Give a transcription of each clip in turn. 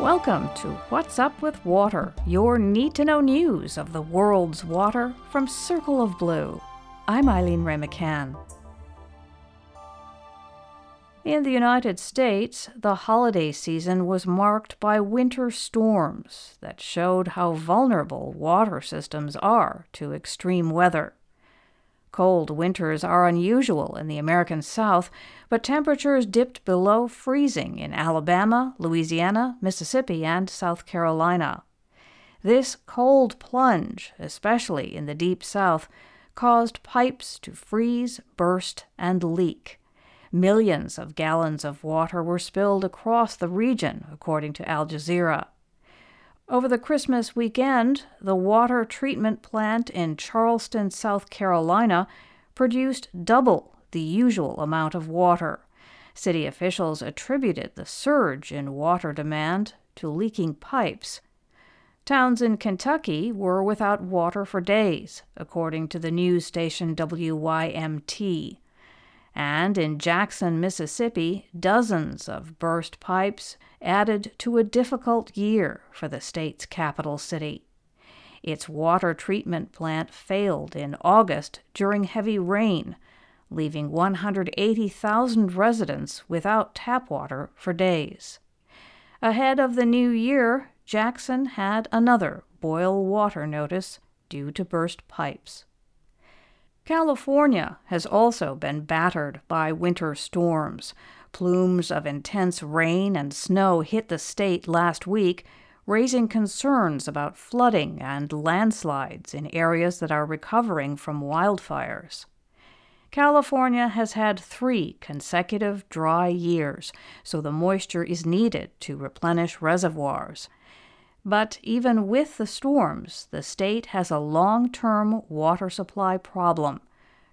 Welcome to What's Up with Water, your need to know news of the world's water from Circle of Blue. I'm Eileen Wray-McCann. In the United States, the holiday season was marked by winter storms that showed how vulnerable water systems are to extreme weather. Cold winters are unusual in the American South, but temperatures dipped below freezing in Alabama, Louisiana, Mississippi, and South Carolina. This cold plunge, especially in the Deep South, caused pipes to freeze, burst, and leak. Millions of gallons of water were spilled across the region, according to Al Jazeera. Over the Christmas weekend, the water treatment plant in Charleston, South Carolina, produced double the usual amount of water. City officials attributed the surge in water demand to leaking pipes. Towns in Kentucky were without water for days, according to the news station WYMT. And in Jackson, Mississippi, dozens of burst pipes added to a difficult year for the state's capital city. Its water treatment plant failed in August during heavy rain, leaving 180,000 residents without tap water for days. Ahead of the new year, Jackson had another boil water notice due to burst pipes. California has also been battered by winter storms. Plumes of intense rain and snow hit the state last week, raising concerns about flooding and landslides in areas that are recovering from wildfires. California has had three consecutive dry years, so the moisture is needed to replenish reservoirs. But even with the storms, the state has a long term water supply problem,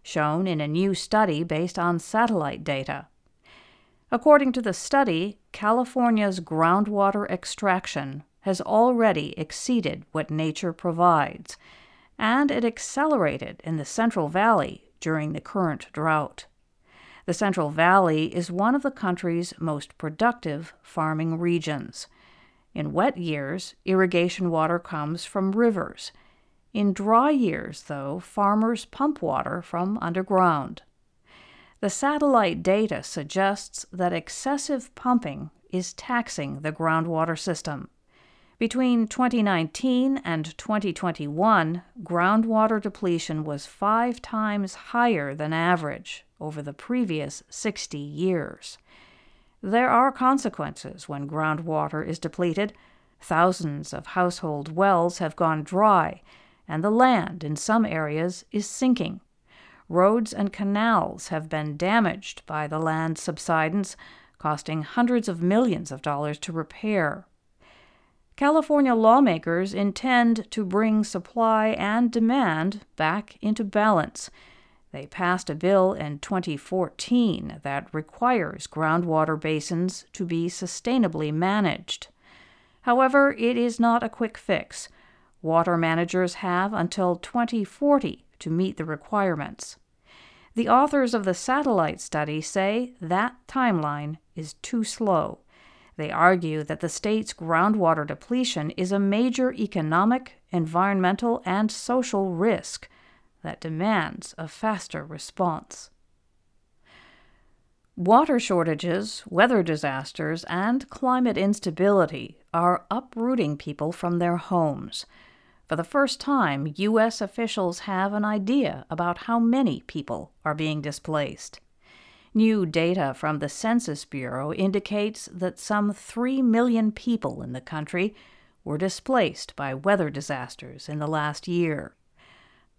shown in a new study based on satellite data. According to the study, California's groundwater extraction has already exceeded what nature provides, and it accelerated in the Central Valley during the current drought. The Central Valley is one of the country's most productive farming regions. In wet years, irrigation water comes from rivers. In dry years, though, farmers pump water from underground. The satellite data suggests that excessive pumping is taxing the groundwater system. Between 2019 and 2021, groundwater depletion was five times higher than average over the previous 60 years. There are consequences when groundwater is depleted. Thousands of household wells have gone dry, and the land in some areas is sinking. Roads and canals have been damaged by the land subsidence, costing hundreds of millions of dollars to repair. California lawmakers intend to bring supply and demand back into balance they passed a bill in 2014 that requires groundwater basins to be sustainably managed. However, it is not a quick fix. Water managers have until 2040 to meet the requirements. The authors of the satellite study say that timeline is too slow. They argue that the state's groundwater depletion is a major economic, environmental, and social risk that demands a faster response. Water shortages, weather disasters, and climate instability are uprooting people from their homes. For the first time, U.S. officials have an idea about how many people are being displaced. New data from the Census Bureau indicates that some 3 million people in the country were displaced by weather disasters in the last year.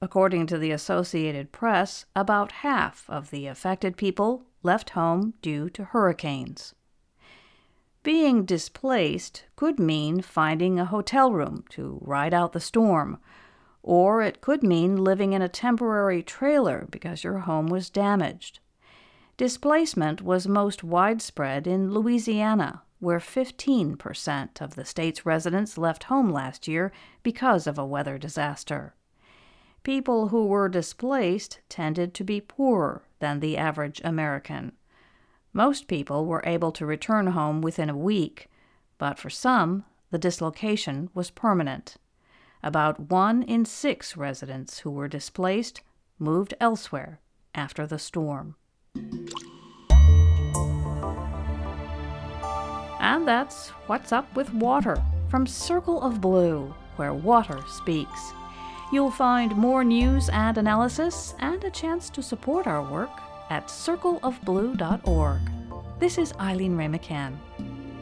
According to the Associated Press, about half of the affected people left home due to hurricanes. Being displaced could mean finding a hotel room to ride out the storm, or it could mean living in a temporary trailer because your home was damaged. Displacement was most widespread in Louisiana, where 15% of the state's residents left home last year because of a weather disaster people who were displaced tended to be poorer than the average American. Most people were able to return home within a week, but for some, the dislocation was permanent. About one in six residents who were displaced moved elsewhere after the storm. And that's What's Up with Water from Circle of Blue, where water speaks. You'll find more news and analysis and a chance to support our work at circleofblue.org. This is Eileen Wray-McCann.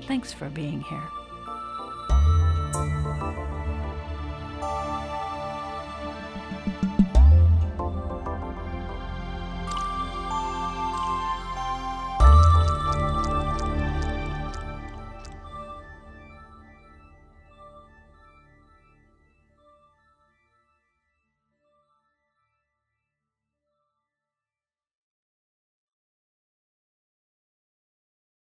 Thanks for being here.